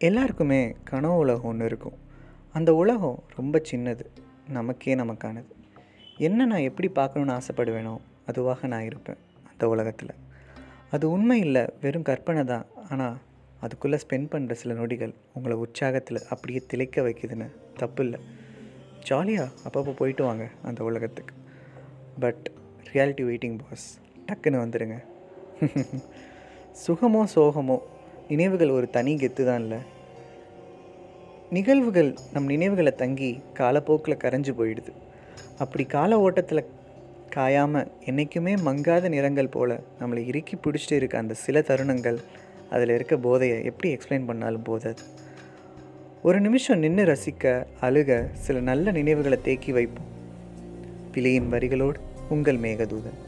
எல்லாருக்குமே கனவு உலகம் ஒன்று இருக்கும். அந்த உலகம் ரொம்ப சின்னது நமக்கே நமக்கானது. என்ன நான் எப்படி பார்க்கணுன்னு ஆசைப்படுவேனோ அதுவாக நான் இருப்பேன் அந்த உலகத்தில். அது உண்மை இல்லை வெறும் கற்பனை தான். ஆனால் அதுக்குள்ளே ஸ்பெண்ட் பண்ணுற சில நொடிகள் உங்களை உற்சாகத்தில் அப்படியே திளைக்க வைக்குதுன்னு தப்பு இல்லை. ஜாலியாக அப்பப்போ போயிட்டு வாங்க அந்த உலகத்துக்கு. பட் ரியாலிட்டி வெயிட்டிங் பாஸ் டக்குன்னு வந்துடுங்க சுகமோ சோகமோ நினைவுகள் ஒரு தனி கெத்து தான் இல்லை. நிகழ்வுகள் நம் நினைவுகளை தங்கி காலப்போக்கில் கரைஞ்சு போயிடுது. அப்படி கால ஓட்டத்தில் காயாமல் என்றைக்குமே மங்காத நிறங்கள் போல் நம்மளை இறுக்கி பிடிச்சிட்டு இருக்க அந்த சில தருணங்கள் அதில் இருக்க போதையை எப்படி எக்ஸ்பிளைன் பண்ணாலும் போதாது. ஒரு நிமிஷம் நின்று ரசிக்க அழுக சில நல்ல நினைவுகளை தேக்கி வைப்போம். பிழையின் வரிகளோடு உங்கள் மேகதூதன்.